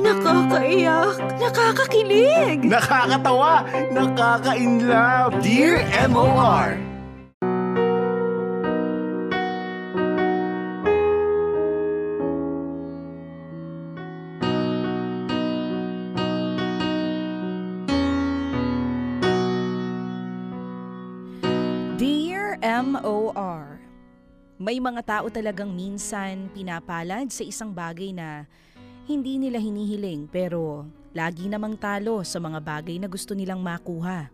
Nakakaiyak, nakakakilig, Nakakatawa, nakaka-inlove. Dear MOR, Dear M.O.R. May mga tao talagang minsan pinapalad sa isang bagay na hindi nila hinihiling pero lagi namang talo sa mga bagay na gusto nilang makuha.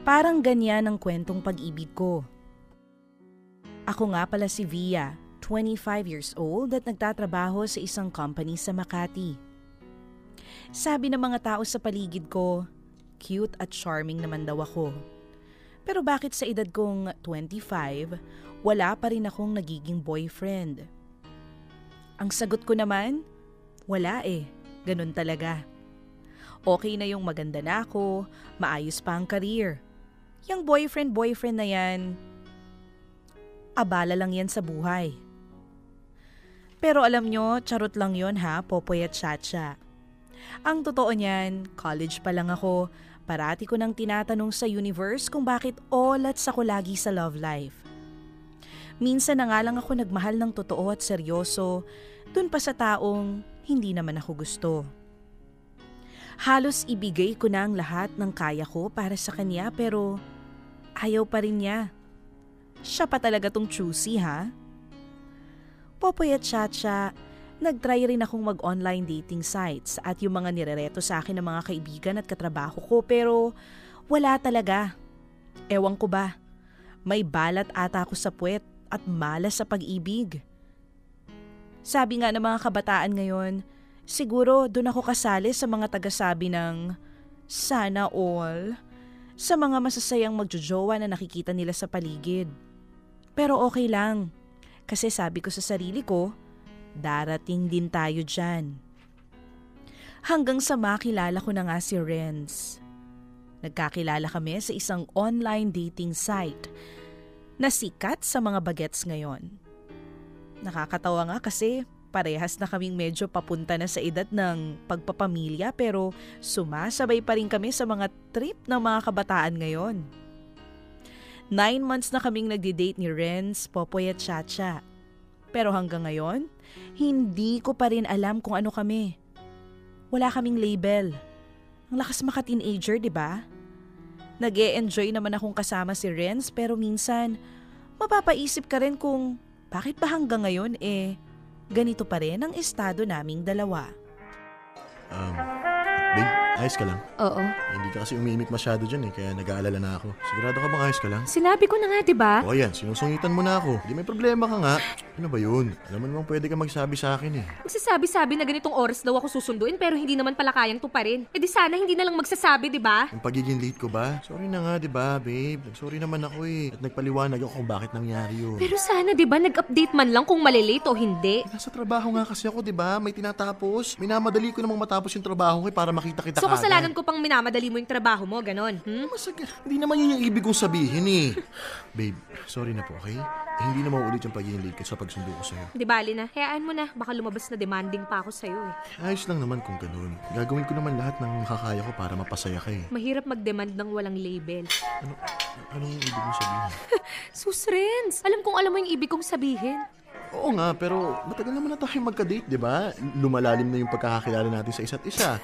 Parang ganyan ang kwentong pag-ibig ko. Ako nga pala si Via, 25 years old at nagtatrabaho sa isang company sa Makati. Sabi ng mga tao sa paligid ko, cute at charming naman daw ako. Pero bakit sa edad kong 25, wala pa rin akong nagiging boyfriend? Ang sagot ko naman, wala eh. Ganun talaga. Okay na yung maganda na ako, maayos pa ang career. Yung boyfriend-boyfriend na yan, abala lang yan sa buhay. Pero alam nyo, charot lang yon ha, Popoy at Chacha. Ang totoo niyan, college pa lang ako, parati ko nang tinatanong sa universe kung bakit olats ako lagi sa love life. Minsan na nga lang ako nagmahal ng totoo at seryoso, dun pa sa taong hindi naman ako gusto. Halos ibigay ko na ang lahat ng kaya ko para sa kanya pero ayaw pa rin niya. Siya pa talaga tong choosy ha? Popoy at Chacha, nagtry rin akong mag-online dating sites at yung mga nirereto sa akin ng mga kaibigan at katrabaho ko pero wala talaga. Ewan ko ba, may balat ata ako sa puwet at malas sa pag-ibig. Sabi nga ng mga kabataan ngayon, siguro doon ako kasali sa mga tagasabi ng sana all sa mga masasayang magjojowa na nakikita nila sa paligid. Pero okay lang, kasi sabi ko sa sarili ko, darating din tayo dyan. Hanggang sa makilala ko na nga si Renz. Nagkakilala kami sa isang online dating site na sikat sa mga bagets ngayon. Nakakatawa nga kasi parehas na kaming medyo papunta na sa edad ng pagpapamilya pero sumasabay pa rin kami sa mga trip ng mga kabataan ngayon. Nine months na kaming nagdi-date ni Renz, Popoy at Chacha. Pero hanggang ngayon, hindi ko pa rin alam kung ano kami. Wala kaming label. Ang lakas maka-teenager, di ba? nag enjoy naman akong kasama si Renz pero minsan mapapaisip ka rin kung bakit ba hanggang ngayon eh ganito pa rin ang estado naming dalawa. Um, babe, ayos ka lang. Oo. Hindi ka kasi umimik masyado dyan eh, kaya nag-aalala na ako. Sigurado ka bang ayos ka lang? Sinabi ko na nga, di ba? O yan, sinusungitan mo na ako. Di may problema ka nga. Ano ba yun? Alam mo namang pwede ka magsabi sa akin eh. Magsasabi-sabi na ganitong oras daw ako susunduin pero hindi naman pala kayang tuparin. Eh di sana hindi na lang magsasabi, di ba? Yung pagiging late ko ba? Sorry na nga, di ba, babe? Sorry naman ako eh. At nagpaliwanag ako kung bakit nangyari yun. Pero sana, di ba, nag-update man lang kung malilate o hindi. Eh, Nasa trabaho nga kasi ako, di ba? May tinatapos. Minamadali ko namang matapos yung trabaho ko eh, para makita kita So kaagad. kasalanan ko pang minamadali mo yung trabaho mo, ganon. Hmm? Masag, hindi naman yun yung ibig kong sabihin eh. Babe, sorry na po, okay? Eh, hindi na maulit yung pagiging late ko sa pagsundo ko sa'yo. Di bali na. Hayaan mo na. Baka lumabas na demanding pa ako sa'yo eh. Ayos lang naman kung ganun. Gagawin ko naman lahat ng makakaya ko para mapasaya ka eh. Mahirap mag-demand ng walang label. Ano, ano yung ibig mong sabihin? Sus, Renz! Alam kong alam mo yung ibig kong sabihin. Oo nga, pero matagal naman na tayo magka-date, di ba? Lumalalim na yung pagkakakilala natin sa isa't isa.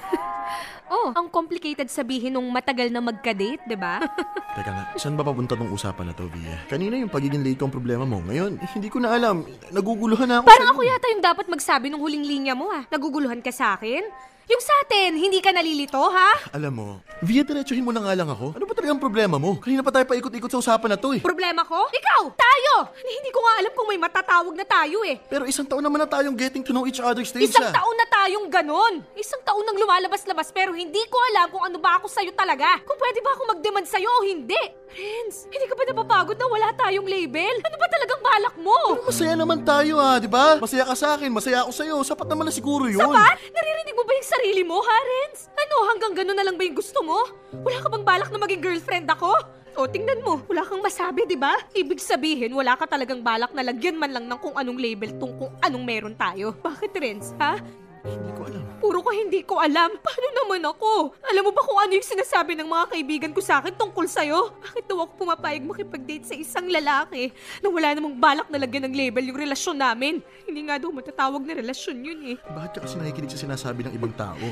Oh, ang complicated sabihin nung matagal na magka-date, di ba? Teka nga, saan ba papunta tong usapan na to, Via? Kanina yung pagiging late ang problema mo. Ngayon, eh, hindi ko na alam. Naguguluhan na ako Parang sa'yo. ako yata yung dapat magsabi nung huling linya mo ah. Naguguluhan ka sa akin? Yung sa atin, hindi ka nalilito ha? Alam mo, Via, diretsuhin mo na nga lang ako. Ano ba talaga ang problema mo? Kanina pa tayo paikot-ikot sa usapan na to eh. Problema ko? Ikaw! Tayo! Hindi ko nga alam kung may matatawag na tayo eh. Pero isang taon naman na tayong getting to know each other stage Isang ah. taon na tayong ganon. Isang taon nang lumalabas-labas pero hindi ko alam kung ano ba ako sa'yo talaga. Kung pwede ba ako mag-demand sa'yo o hindi. Renz, hindi ka ba napapagod na wala tayong label? Ano ba talagang balak mo? Masaya naman tayo ah, di ba? Masaya ka sa akin, masaya ako sa'yo. Sapat naman na siguro yun. Sapat? Naririnig mo ba yung sarili mo, ha, Renz? Ano, hanggang ganon na lang ba yung gusto mo? Wala ka bang balak na maging girlfriend ako? O, tingnan mo, wala kang masabi, di ba? Ibig sabihin, wala ka talagang balak na lagyan man lang ng kung anong label tong kung anong meron tayo. Bakit, Renz, ha? Hindi ko alam. Puro ko hindi ko alam. Paano naman ako? Alam mo ba kung ano yung sinasabi ng mga kaibigan ko sa akin tungkol sa'yo? Bakit daw ako pumapayag makipag-date sa isang lalaki na wala namang balak na lagyan ng label yung relasyon namin? Hindi nga daw matatawag na relasyon yun eh. Bakit ka kasi nakikinig sa sinasabi ng ibang tao?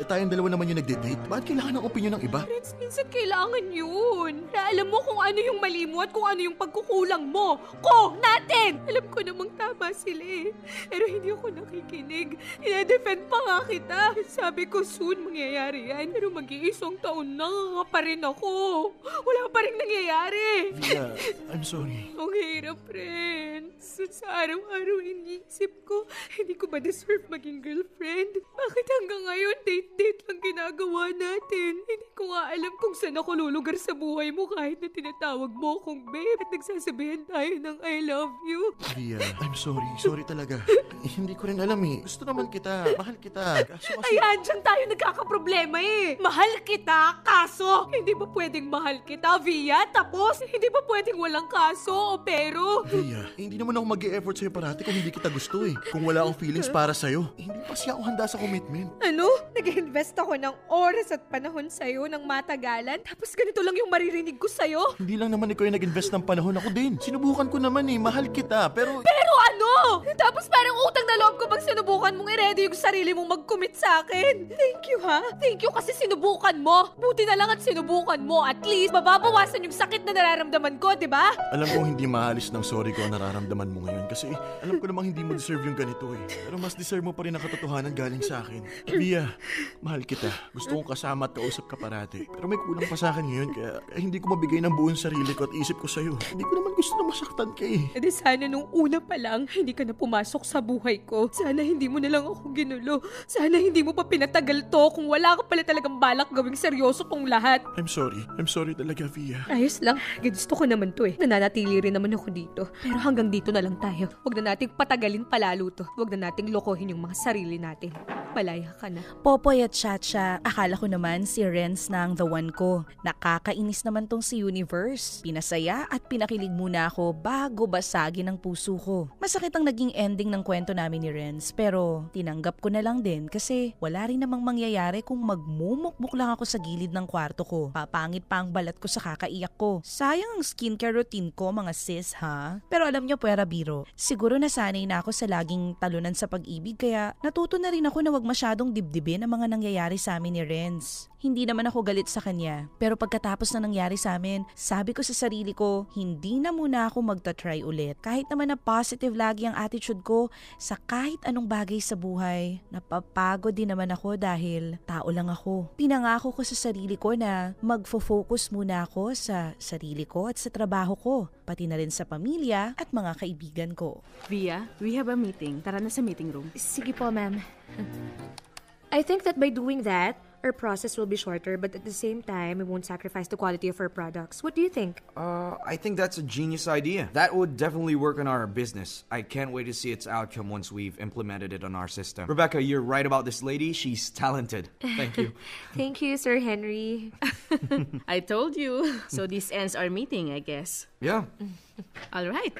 Eh tayong dalawa naman yung nagde-date. Bakit kailangan ng opinion ng iba? Friends, minsan kailangan yun. Na alam mo kung ano yung mali mo at kung ano yung pagkukulang mo. Ko! Natin! Alam ko namang tama sila eh. Pero hindi ako nakikinig. Ina-defend pa nga kita. Sabi ko soon mangyayari yan. Pero mag-iisang taon na nga pa rin ako. Wala pa rin nangyayari. Via, I'm sorry. Ang hirap, friends. Sa araw-araw iniisip ko, hindi ko ba deserve maging girlfriend? Bakit hanggang ngayon date-date lang ginagawa natin? Hindi ko nga alam kung saan ako lulugar sa buhay mo kahit na tinatawag mo akong babe at nagsasabihan tayo ng I love you. Via, I'm sorry. Sorry talaga. Hindi ko rin alam eh. Gusto naman kita. Mahal kita. Kaso kasi... Ayan, dyan tayo nagkakaproblema eh. Mahal kita, kaso. Hindi ba pwedeng mahal kita, Via? Tapos, hindi ba pwedeng walang kaso o pero? Via, hindi naman ako mag effort sa'yo parati kung hindi kita gusto eh. Kung wala akong feelings para sa'yo. Hindi pa siya ako handa sa commitment. Ano? Nag-invest ako ng oras at panahon sa'yo ng matagalan? Tapos ganito lang yung maririnig ko sa'yo? Hindi lang naman ikaw yung nag-invest ng panahon ako din. Sinubukan ko naman eh. Mahal kita. Pero... Pero ano? Tapos parang utang na loob ko bang sinubukan mong i-ready yung sarili mong mag-commit sa akin? Thank you ha? Thank you kasi sinubukan mo. Buti na lang at sinubukan mo. At least, mababawasan yung sakit na nararamdaman ko, di ba? Alam kong hindi maalis ng sorry ko ang nararamdaman mo ngayon kasi alam ko namang hindi mo deserve yung ganito eh. Pero mas deserve mo pa rin ang katotohanan galing sa akin. Via, mahal kita. Gusto kong kasama at kausap ka parati. Pero may kulang pa sa akin ngayon kaya, kaya hindi ko mabigay ng buong sarili ko at isip ko sa'yo. Hindi ko naman gusto na masaktan ka eh. E di sana nung una pa lang, hindi ka na pumasok sa buhay ko. Sana hindi mo na lang ako ginulo. Sana hindi mo pa pinatagal to kung wala ka pala talagang balak gawing seryoso tong lahat. I'm sorry. I'm sorry talaga, Via. Ayos lang. Gusto ko naman to eh. Nananatili rin naman ako dito. Pero hanggang dito na lang tayo. Huwag na nating patagalin palalo to. Huwag na nating lokohin yung mga sarili natin. Malaya ka na. Popoy at Chacha, akala ko naman si Renz na ang the one ko. Nakakainis naman tong si Universe. Pinasaya at pinakilig muna ako bago basagin ang puso ko. Masakit ang naging ending ng kwento namin ni Renz pero tinanggap ko na lang din kasi wala rin namang mangyayari kung magmumukmuk lang ako sa gilid ng kwarto ko. Papangit pa ang balat ko sa kakaiyak ko. Sayang ang skincare routine ko mga sis Pero alam nyo pwera biro, siguro nasanay na ako sa laging talunan sa pag-ibig kaya natuto na rin ako na wag masyadong dibdibin ang mga nangyayari sa amin ni Renz. Hindi naman ako galit sa kanya. Pero pagkatapos na nangyari sa amin, sabi ko sa sarili ko, hindi na muna ako magta-try ulit. Kahit naman na positive lagi ang attitude ko sa kahit anong bagay sa buhay, napapagod din naman ako dahil tao lang ako. Pinangako ko sa sarili ko na magfo-focus muna ako sa sarili ko at sa trabaho ko, pati na rin sa pamilya at mga kaibigan ko. Via, we have a meeting. Tara na sa meeting room. Sige po, ma'am. I think that by doing that, our process will be shorter, but at the same time, we won't sacrifice the quality of our products. What do you think? Uh, I think that's a genius idea. That would definitely work on our business. I can't wait to see its outcome once we've implemented it on our system. Rebecca, you're right about this lady. She's talented. Thank you. Thank you, Sir Henry. I told you. So this ends our meeting, I guess. yeah. All right.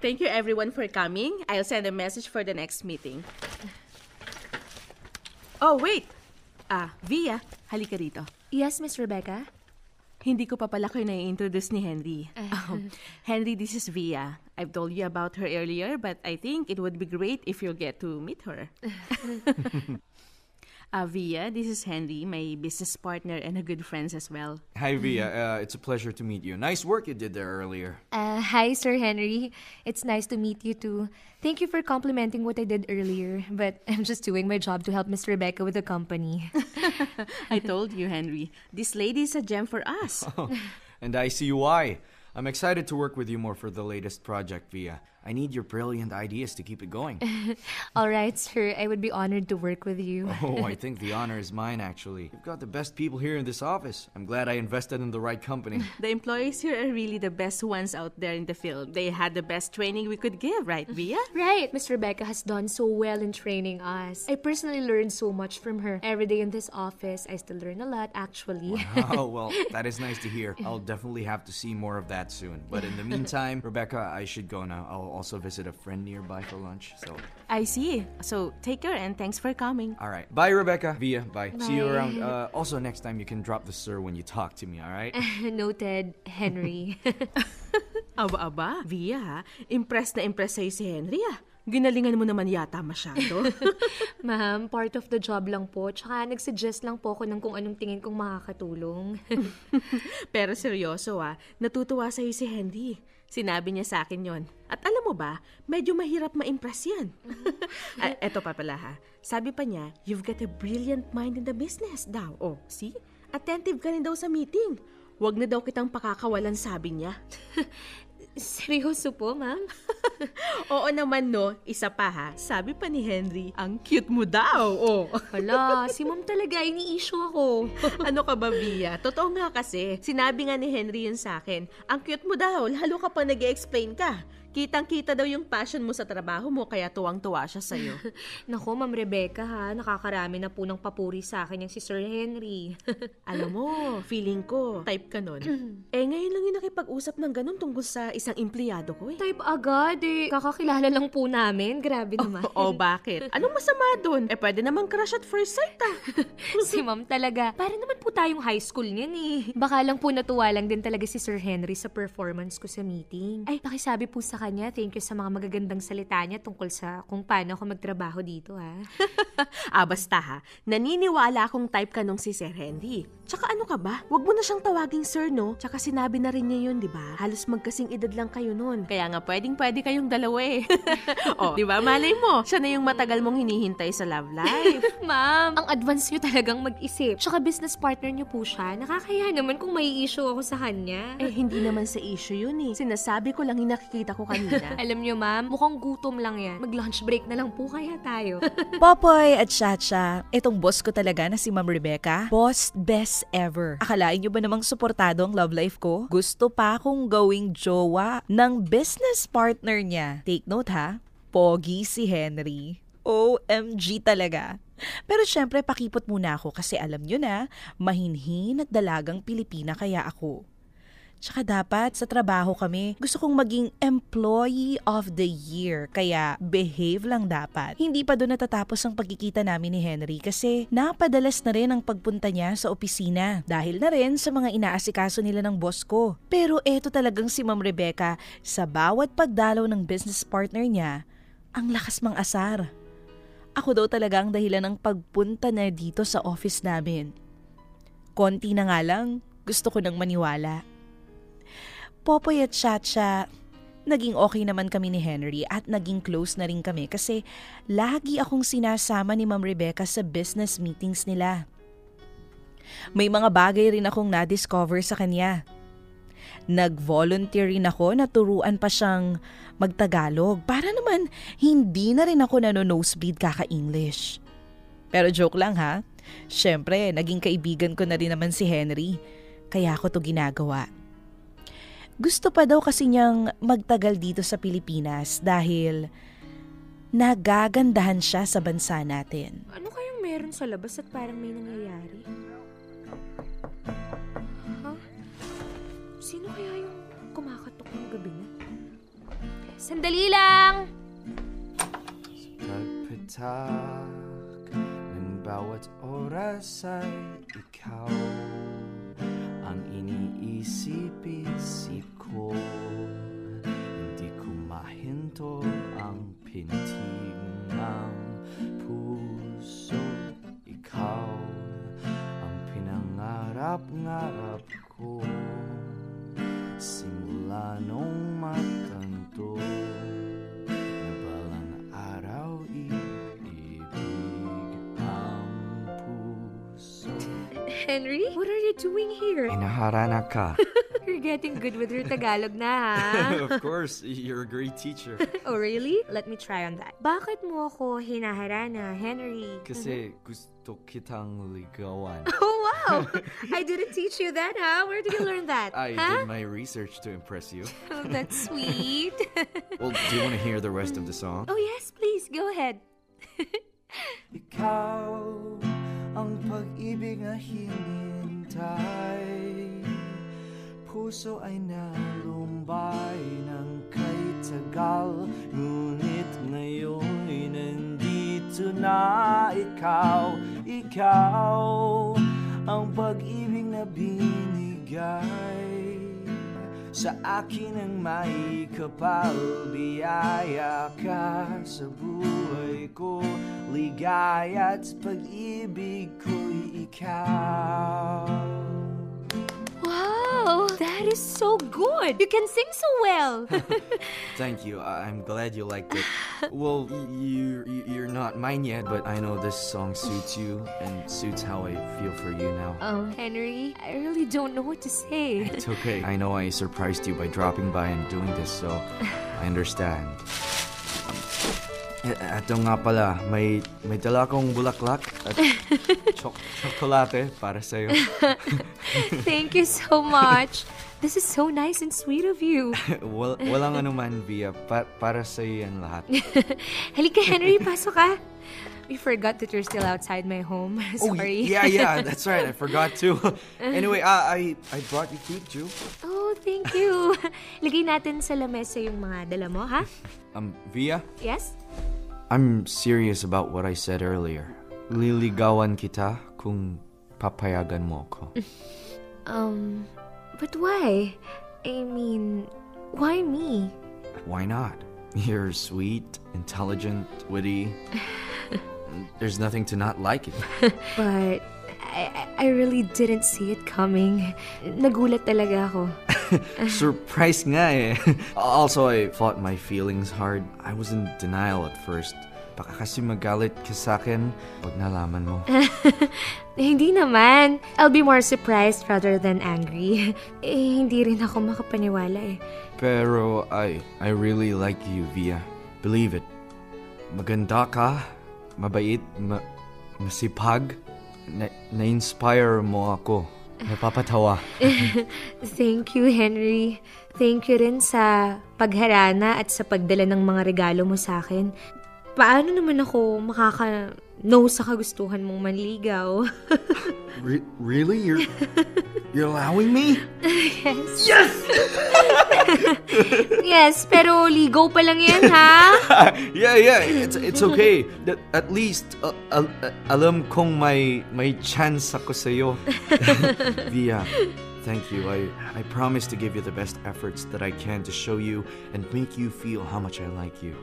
Thank you everyone for coming. I'll send a message for the next meeting. Oh, wait. Ah, Via, halika rito. yes, Miss Rebecca? Hindi ko pa pala kayo na-introduce ni Henry. Um, Henry, this is Via. I've told you about her earlier, but I think it would be great if you'll get to meet her. uh, Via, this is Henry, my business partner and a good friend as well. Hi, Via. Uh, it's a pleasure to meet you. Nice work you did there earlier. Uh, hi, Sir Henry. It's nice to meet you too. Thank you for complimenting what I did earlier, but I'm just doing my job to help Miss Rebecca with the company. I told you, Henry. This lady is a gem for us. And I see why. I'm excited to work with you more for the latest project, Via. I need your brilliant ideas to keep it going. All right, sir. I would be honored to work with you. oh, I think the honor is mine, actually. You've got the best people here in this office. I'm glad I invested in the right company. The employees here are really the best ones out there in the field. They had the best training we could give, right, Via? Right, Miss Rebecca has done so well in training us. I personally learned so much from her. Every day in this office, I still learn a lot, actually. oh, well, that is nice to hear. I'll definitely have to see more of that soon. But in the meantime, Rebecca, I should go now. I'll also visit a friend nearby for lunch, so... I see. So, take care and thanks for coming. All right. Bye, Rebecca. Via, bye. See you Bye. around. Uh, also, next time you can drop the sir when you talk to me, all right? Noted, Henry. Aba-aba, Via ha? Impressed na impressed sa'yo si Henry ah. Ginalingan mo naman yata masyado. Ma'am, part of the job lang po. Tsaka nagsuggest lang po ako ng kung anong tingin kong makakatulong. Pero seryoso ah, natutuwa sa'yo si Henry. Sinabi niya sa akin yon. At alam mo ba, medyo mahirap ma-impress yan. Ah, eto pa pala ha. Sabi pa niya, you've got a brilliant mind in the business daw. Oh, see? Attentive ka rin daw sa meeting. Huwag na daw kitang pakakawalan, sabi niya. Seryoso po, ma'am? Oo naman no, isa pa ha. Sabi pa ni Henry, ang cute mo daw. Oh. Hala, si ma'am talaga, ini-issue ako. ano ka ba, Bia? Totoo nga kasi. Sinabi nga ni Henry yun sa akin. Ang cute mo daw, lalo ka pa nag explain ka. Kitang-kita daw yung passion mo sa trabaho mo, kaya tuwang-tuwa siya sa'yo. Nako, ma'am Rebecca ha, nakakarami na po ng papuri sa akin yung si Sir Henry. Alam mo, feeling ko, type ka nun. eh, ngayon lang yung nakipag-usap ng ganun tungkol sa isang empleyado ko eh. Type agad eh. Kakakilala lang po namin. Grabe naman. O bakit? Anong masama dun? Eh, pwede namang crush at first sight ah. si ma'am talaga. Para naman po tayong high school niyan eh. Baka lang po natuwa lang din talaga si Sir Henry sa performance ko sa meeting. Ay, pakisabi po sa kanya, thank you sa mga magagandang salita niya tungkol sa kung paano ako magtrabaho dito ha. ah, basta ha. Naniniwala akong type ka nung si Sir Henry. Tsaka ano ka ba? Huwag mo na siyang tawaging sir, no? Tsaka sinabi na rin niya yun, di ba? Halos magkasing edad lang kayo nun. Kaya nga pwedeng pwede kayong dalawa eh. oh, di ba? Malay mo, siya na yung matagal mong hinihintay sa love life. Ma'am, ang advance niyo talagang mag-isip. Tsaka business partner niyo po siya. Nakakaya naman kung may issue ako sa kanya. eh, hindi naman sa issue yun eh. Sinasabi ko lang yung nakikita ko kanina. Alam niyo ma'am, mukhang gutom lang yan. Mag-lunch break na lang po kaya tayo. Popoy at Chacha, itong boss ko talaga na si Ma'am Rebecca, boss best ever. Akalain nyo ba namang suportado ang love life ko? Gusto pa akong gawing jowa ng business partner niya. Take note ha, pogi si Henry. OMG talaga. Pero syempre pakipot muna ako kasi alam nyo na, mahinhin at dalagang Pilipina kaya ako. Tsaka dapat sa trabaho kami, gusto kong maging employee of the year. Kaya behave lang dapat. Hindi pa doon natatapos ang pagkikita namin ni Henry kasi napadalas na rin ang pagpunta niya sa opisina. Dahil na rin sa mga inaasikaso nila ng boss ko. Pero eto talagang si Ma'am Rebecca, sa bawat pagdalaw ng business partner niya, ang lakas mang asar. Ako daw talaga ang dahilan ng pagpunta na dito sa office namin. Konti na nga lang, gusto ko nang maniwala. Popoy at Chacha, naging okay naman kami ni Henry at naging close na rin kami kasi lagi akong sinasama ni Ma'am Rebecca sa business meetings nila. May mga bagay rin akong na-discover sa kanya. Nag-volunteer rin ako na turuan pa siyang magtagalog para naman hindi na rin ako nano-nosebleed kaka-English. Pero joke lang ha. Siyempre, naging kaibigan ko na rin naman si Henry. Kaya ako to ginagawa. Gusto pa daw kasi niyang magtagal dito sa Pilipinas dahil nagagandahan siya sa bansa natin. ano kayang meron sa labas at parang may nangyayari? Ha? Sino kaya yung kumakatok ng gabi na? Sandali lang! Pagpatak ng bawat oras ay ikaw ang iniisip-isip ang pintig ng puso Ikaw ang pinangarap-ngarap ko Simula nung matanto na balang araw iibig ang puso Henry, what are you doing here? Inaharana ka. You're getting good with your Tagalog na, ha? of course, you're a great teacher. oh, really? Let me try on that. Bakit mo ako hinaharana, Henry? Kasi gusto kitang ligawan. Oh, wow! I didn't teach you that, huh? Where did you learn that? I huh? did my research to impress you. Oh, that's sweet. Well, do you want to hear the rest of the song? oh, yes, please. Go ahead. Ikaw ang pag-ibig na hinintay Puso ay nalumbay ng kay tagal Ngunit ngayon nandito na ikaw Ikaw ang pag-ibig na binigay. Sa akin ang may kapal Biyaya ka sa buhay ko Ligaya at pag-ibig ko'y ikaw Wow, that is so good. You can sing so well. Thank you. I- I'm glad you liked it. well, y- you you're not mine yet, but I know this song suits you and suits how I feel for you now. oh, Henry, I really don't know what to say. It's okay. I know I surprised you by dropping by and doing this, so I understand. Um, e- eto nga pala, may, may dala akong bulaklak at chok chocolate para sa'yo. Thank you so much. This is so nice and sweet of you. Wal, walang anuman, Via. Pa, para sa'yo yan lahat. Halika, Henry, pasok ka. We forgot that you're still outside my home. Oh, Sorry. yeah, yeah, that's right. I forgot too. anyway, uh, I, I brought you food, Ju. Oh, thank you. Lagay natin sa lamesa yung mga dala mo, ha? Um, Via? Yes? I'm serious about what I said earlier. Liligawan kita kung papayagan mo ako. Um, but why? I mean, why me? Why not? You're sweet, intelligent, witty. There's nothing to not like it. But I, I- really didn't see it coming. Nagulat talaga ako. Surprise nga eh. Also, I fought my feelings hard. I was in denial at first. Baka kasi magalit ka sa akin pag nalaman mo. Hindi naman. I'll be more surprised rather than angry. Eh, hindi rin ako makapaniwala eh. Pero I, I really like you, Via. Believe it. Maganda ka, mabait, ma, masipag. Na, na-inspire mo ako. Napapatawa. Thank you, Henry. Thank you rin sa pagharana at sa pagdala ng mga regalo mo sa akin. Paano naman ako makaka-no sa kagustuhan mong manligaw? Re- really? You're, you're allowing me? yes, pero ligaw pa lang yan, ha? yeah, yeah, it's it's okay. That- At least uh, al- uh, alam kong may may chance ako sa Via, thank you. I I promise to give you the best efforts that I can to show you and make you feel how much I like you.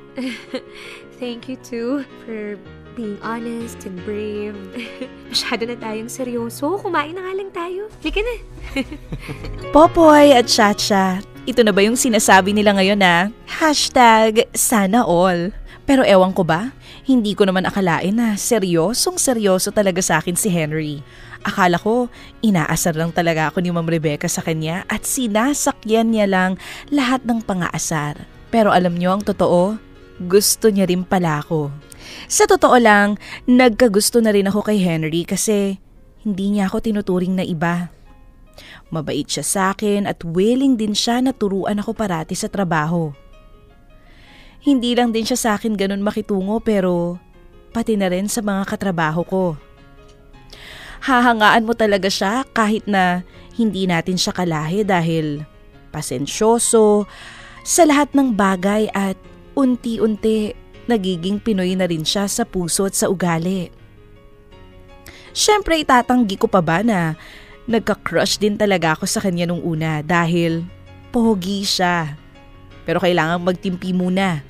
Thank you too for being honest and brave. Masyado na tayong seryoso. Kumain na nga lang tayo. Halika na. Popoy at Chacha, ito na ba yung sinasabi nila ngayon na hashtag sana all? Pero ewan ko ba, hindi ko naman akalain na seryosong seryoso talaga sa akin si Henry. Akala ko, inaasar lang talaga ako ni Ma'am Rebecca sa kanya at sinasakyan niya lang lahat ng pangaasar. Pero alam niyo ang totoo, gusto niya rin pala ako. Sa totoo lang, nagkagusto na rin ako kay Henry kasi hindi niya ako tinuturing na iba. Mabait siya sa akin at willing din siya na turuan ako parati sa trabaho. Hindi lang din siya sa akin ganun makitungo pero pati na rin sa mga katrabaho ko. Hahangaan mo talaga siya kahit na hindi natin siya kalahi dahil pasensyoso sa lahat ng bagay at unti-unti nagiging Pinoy na rin siya sa puso at sa ugali. Siyempre itatanggi ko pa ba na nagka-crush din talaga ako sa kanya nung una dahil pogi siya. Pero kailangan magtimpi muna.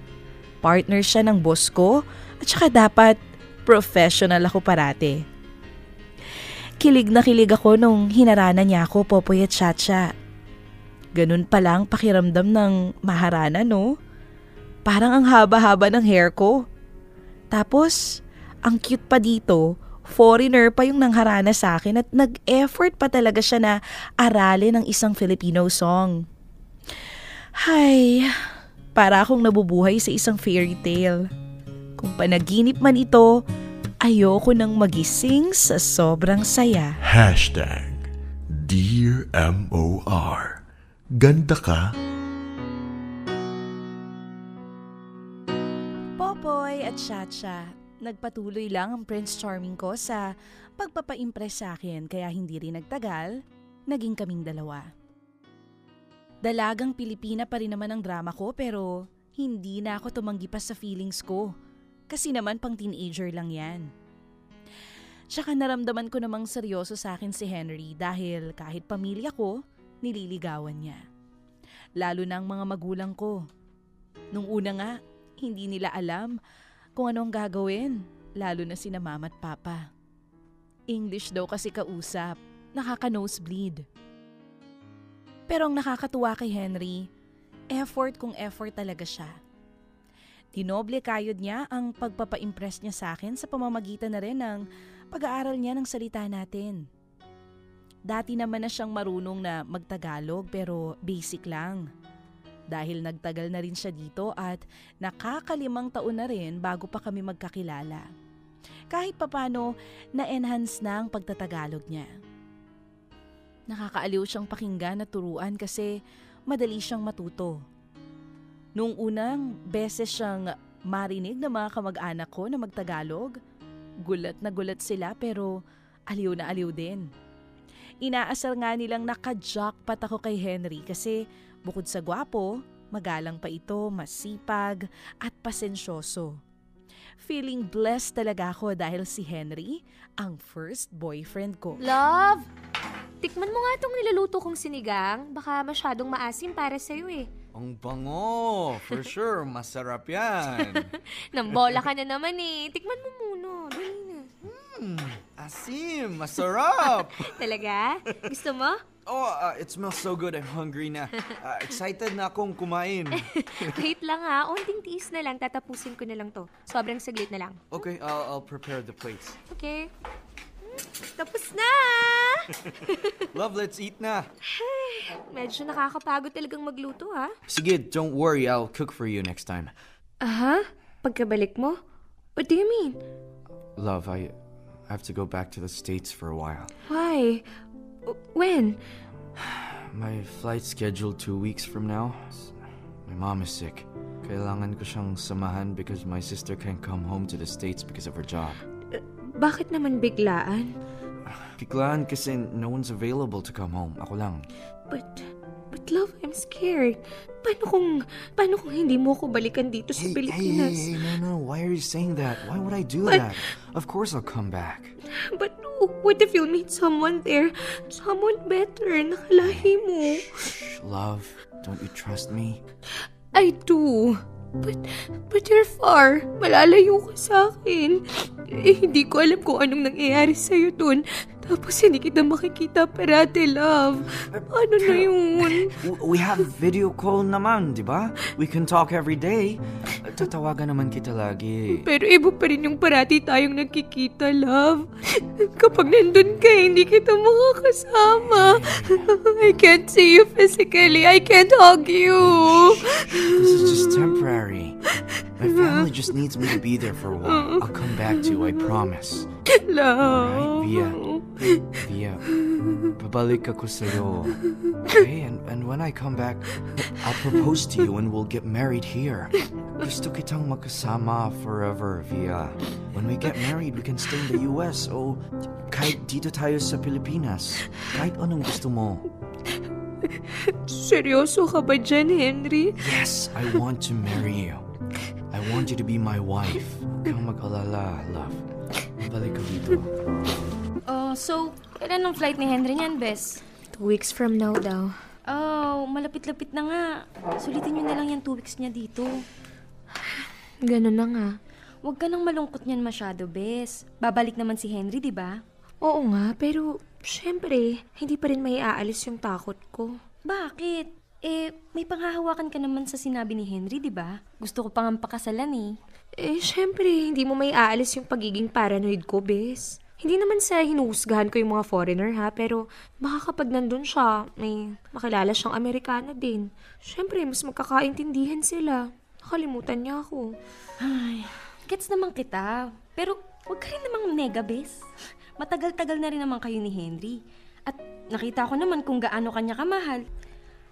Partner siya ng boss ko at saka dapat professional ako parate. Kilig na kilig ako nung hinarana niya ako, Popoy at Chacha. Ganun palang pakiramdam ng maharana, no? Parang ang haba-haba ng hair ko. Tapos, ang cute pa dito, foreigner pa yung nangharana sa akin at nag-effort pa talaga siya na aralin ng isang Filipino song. Hay, para akong nabubuhay sa isang fairy tale. Kung panaginip man ito, ayoko nang magising sa sobrang saya. Hashtag Dear M.O.R. Ganda ka? At Chacha, nagpatuloy lang ang Prince Charming ko sa pagpapa-impress sa akin kaya hindi rin nagtagal, naging kaming dalawa. Dalagang Pilipina pa rin naman ang drama ko pero hindi na ako tumanggi pa sa feelings ko. Kasi naman pang teenager lang yan. Tsaka naramdaman ko namang seryoso sa akin si Henry dahil kahit pamilya ko, nililigawan niya. Lalo na ang mga magulang ko. Nung una nga, hindi nila alam kung anong gagawin, lalo na sina mama at papa. English daw kasi kausap, nakaka-nosebleed. Pero ang nakakatuwa kay Henry, effort kung effort talaga siya. Dinoble kayod niya ang pagpapa-impress niya sa akin sa pamamagitan na rin ng pag-aaral niya ng salita natin. Dati naman na siyang marunong na magtagalog pero basic lang. Dahil nagtagal na rin siya dito at nakakalimang taon na rin bago pa kami magkakilala. Kahit papano, na-enhance na ang pagtatagalog niya. Nakakaaliw siyang pakinggan at turuan kasi madali siyang matuto. Nung unang beses siyang marinig ng mga kamag-anak ko na magtagalog, gulat na gulat sila pero aliw na aliw din. Inaasar nga nilang naka-jackpot ako kay Henry kasi bukod sa gwapo, magalang pa ito, masipag at pasensyoso. Feeling blessed talaga ako dahil si Henry ang first boyfriend ko. Love! Tikman mo nga itong niluluto kong sinigang. Baka masyadong maasim para sa'yo eh. Ang bango! For sure, masarap yan. Nambola ka na naman eh. Tikman mo muna. Dali na. Hmm, asim, masarap! Talaga? Gusto mo? Oh, uh, it smells so good. I'm hungry na. Uh, excited na akong kumain. Wait lang ha. Onting tiis na lang. Tatapusin ko na lang to. Sobrang saglit na lang. Okay, I'll, I'll prepare the plates. Okay. Hmm, Tapos na! Love, let's eat na. Medyo nakakapagod talagang magluto ha. Sige, don't worry. I'll cook for you next time. Aha? Pagkabalik mo? What do you mean? Love, I have to go back to the States for a while. Why? When? My flight's scheduled two weeks from now. My mom is sick. Kailangan ko siyang samahan because my sister can't come home to the States because of her job. Bakit naman biglaan? Biglaan kasi no one's available to come home. Ako lang. But, but love, I'm scared. Paano kung, paano kung hindi mo ako balikan dito sa Hey, hey, Pilipinas? hey, hey, no, no. Why are you saying that? Why would I do that? Of course I'll come back. But what if you'll meet someone there? Someone better, nakalahi mo. Shh, love, don't you trust me? I do. But, but you're far. Malalayo ka sa akin. Eh, hindi ko alam kung anong nangyayari sa'yo dun. Tapos hindi kita makikita parati, love. Ano na yun? We have video call naman, di ba? We can talk every day. Tatawagan naman kita lagi. Pero iba pa rin yung parati tayong nagkikita, love. Kapag nandun ka, hindi kita makakasama. I can't see you physically. I can't hug you. This is just temporary. My family just needs me to be there for a while. I'll come back to you, I promise. Love. Alright, Via. Via, babalik ako sa'yo. Okay, and, and when I come back, I'll propose to you and we'll get married here. Gusto kitang magkasama forever, Via. When we get married, we can stay in the US o kahit dito tayo sa Pilipinas. Kahit anong gusto mo. Seryoso ka ba dyan, Henry? Yes, I want to marry you. I want you to be my wife. Huwag kang mag-alala, love. Balik ka dito. Oh, so, kailan ang flight ni Henry niyan, Bes? Two weeks from now daw. Oh, malapit-lapit na nga. Sulitin niyo na lang yung two weeks niya dito. Ganun na nga. Huwag ka nang malungkot niyan masyado, Bes. Babalik naman si Henry, di ba? Oo nga, pero syempre, hindi pa rin may aalis yung takot ko. Bakit? Eh, may panghahawakan ka naman sa sinabi ni Henry, di ba? Gusto ko pang pakasalan eh. Eh, syempre, hindi mo may aalis yung pagiging paranoid ko, bes. Hindi naman sa hinuhusgahan ko yung mga foreigner ha, pero baka kapag nandun siya, may makilala siyang Amerikana din. Syempre, mas magkakaintindihan sila. Nakalimutan niya ako. Ay, gets naman kita. Pero huwag ka rin namang nega, Bes. Matagal-tagal na rin naman kayo ni Henry. At nakita ko naman kung gaano kanya kamahal.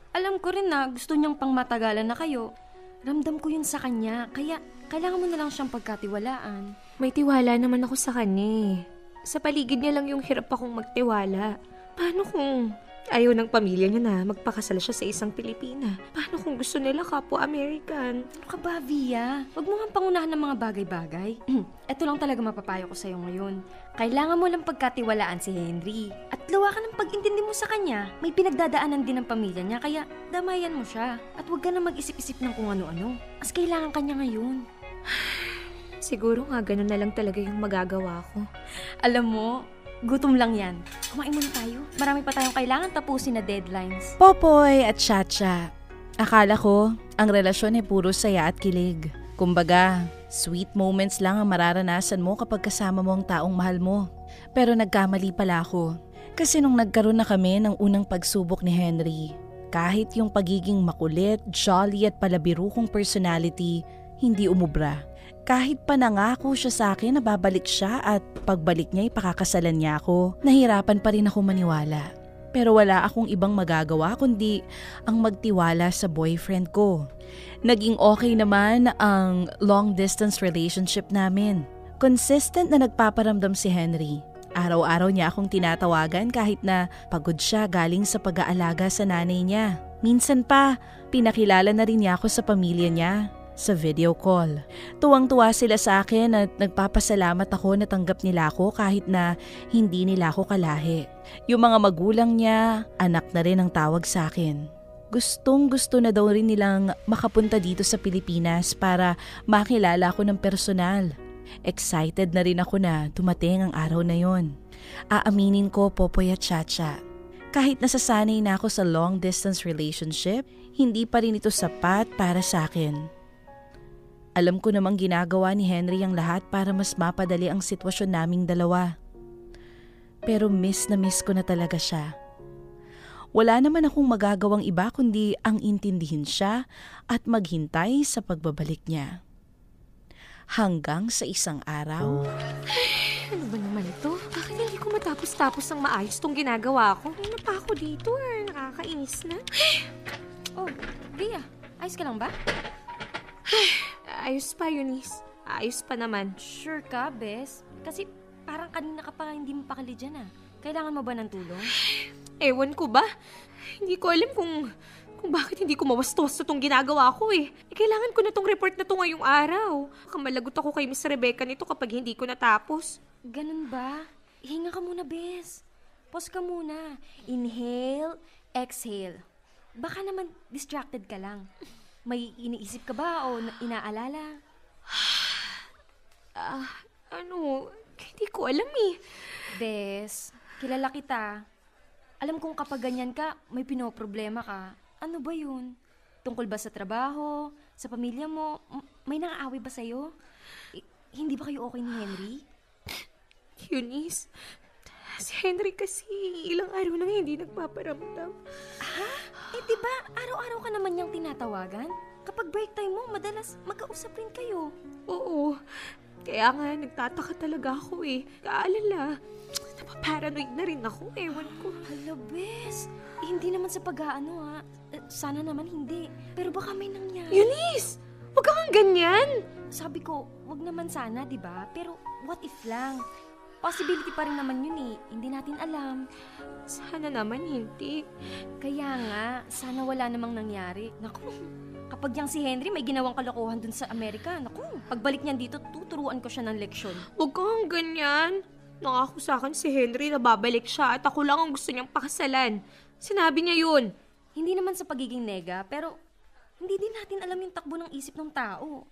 Alam ko rin na gusto niyang pangmatagalan na kayo. Ramdam ko yun sa kanya, kaya kailangan mo na lang siyang pagkatiwalaan. May tiwala naman ako sa kanya eh. Sa paligid niya lang yung hirap akong magtiwala. Paano kung Ayaw ng pamilya niya na magpakasal siya sa isang Pilipina. Paano kung gusto nila kapwa American? Ano ka ba, Via? Huwag mo nga pangunahan ng mga bagay-bagay. Ito lang talaga mapapayo ko sa'yo ngayon. Kailangan mo lang pagkatiwalaan si Henry. At lawa ka ng pag-intindi mo sa kanya. May pinagdadaanan din ng pamilya niya, kaya damayan mo siya. At huwag ka na mag-isip-isip ng kung ano-ano. As kailangan kanya ngayon. Siguro nga ganun na lang talaga yung magagawa ko. Alam mo, gutom lang yan. Kumain muna tayo. Marami pa tayong kailangan tapusin na deadlines. Popoy at Chacha. Akala ko, ang relasyon ay puro saya at kilig. Kumbaga, sweet moments lang ang mararanasan mo kapag kasama mo ang taong mahal mo. Pero nagkamali pala ako. Kasi nung nagkaroon na kami ng unang pagsubok ni Henry, kahit yung pagiging makulit, jolly at palabiro kong personality, hindi umubra. Kahit pa nangako siya sa akin na babalik siya at pagbalik niya ipakakasalan niya ako, nahirapan pa rin ako maniwala. Pero wala akong ibang magagawa kundi ang magtiwala sa boyfriend ko. Naging okay naman ang long distance relationship namin. Consistent na nagpaparamdam si Henry. Araw-araw niya akong tinatawagan kahit na pagod siya galing sa pag-aalaga sa nanay niya. Minsan pa, pinakilala na rin niya ako sa pamilya niya sa video call. Tuwang-tuwa sila sa akin at nagpapasalamat ako na tanggap nila ako kahit na hindi nila ako kalahi. Yung mga magulang niya, anak na rin ang tawag sa akin. Gustong gusto na daw rin nilang makapunta dito sa Pilipinas para makilala ako ng personal. Excited na rin ako na dumating ang araw na yon. Aaminin ko, Popoy at Chacha. Kahit nasasanay na ako sa long distance relationship, hindi pa rin ito sapat para sa akin. Alam ko namang ginagawa ni Henry ang lahat para mas mapadali ang sitwasyon naming dalawa. Pero miss na miss ko na talaga siya. Wala naman akong magagawang iba kundi ang intindihin siya at maghintay sa pagbabalik niya. Hanggang sa isang araw, Ano ba naman ito? Bakit hindi ko matapos-tapos ng maayos tong ginagawa ko? Ano pa ako dito eh? Nakakainis na. Oh, Via, ayos ka lang ba? Ayos pa, Eunice. Ayos pa naman. Sure ka, Bes? Kasi parang kanina ka pa hindi mapakali dyan ah. Kailangan mo ba ng tulong? Ewan ko ba? Hindi ko alam kung kung bakit hindi ko mawastos sa tong ginagawa ko eh. eh. Kailangan ko na tong report na to ngayong araw. Baka malagot ako kay Miss Rebecca nito kapag hindi ko natapos. Ganun ba? Hinga ka muna, Bes. Pause ka muna. Inhale, exhale. Baka naman distracted ka lang. May iniisip ka ba o na- inaalala? Ah, ano? Hindi ko alam eh. Bes, kilala kita. Alam kong kapag ganyan ka, may pinoproblema ka. Ano ba yun? Tungkol ba sa trabaho? Sa pamilya mo? May nang-aaway ba sa'yo? I- hindi ba kayo okay ni Henry? Eunice, si Henry kasi ilang araw nang hindi nagpaparamdam. Di ba araw-araw ka naman niyang tinatawagan? Kapag break time mo, madalas magkausap rin kayo. Oo. Kaya nga, nagtataka talaga ako eh. Kaalala. Napaparanoid na rin ako. Ewan ko. Hala, Bes. Eh, hindi naman sa pag-aano ha. Eh, sana naman hindi. Pero baka may nangyari. Eunice! Huwag ka kang ganyan! Sabi ko, wag naman sana, di ba? Pero what if lang? Possibility pa rin naman yun eh. Hindi natin alam. Sana naman hindi. Kaya nga, sana wala namang nangyari. Naku, kapag yang si Henry may ginawang kalokohan dun sa Amerika, naku, pagbalik niyan dito, tuturuan ko siya ng leksyon. Huwag ka kang ganyan. Nangako sa akin si Henry na babalik siya at ako lang ang gusto niyang pakasalan. Sinabi niya yun. Hindi naman sa pagiging nega, pero hindi din natin alam yung takbo ng isip ng tao.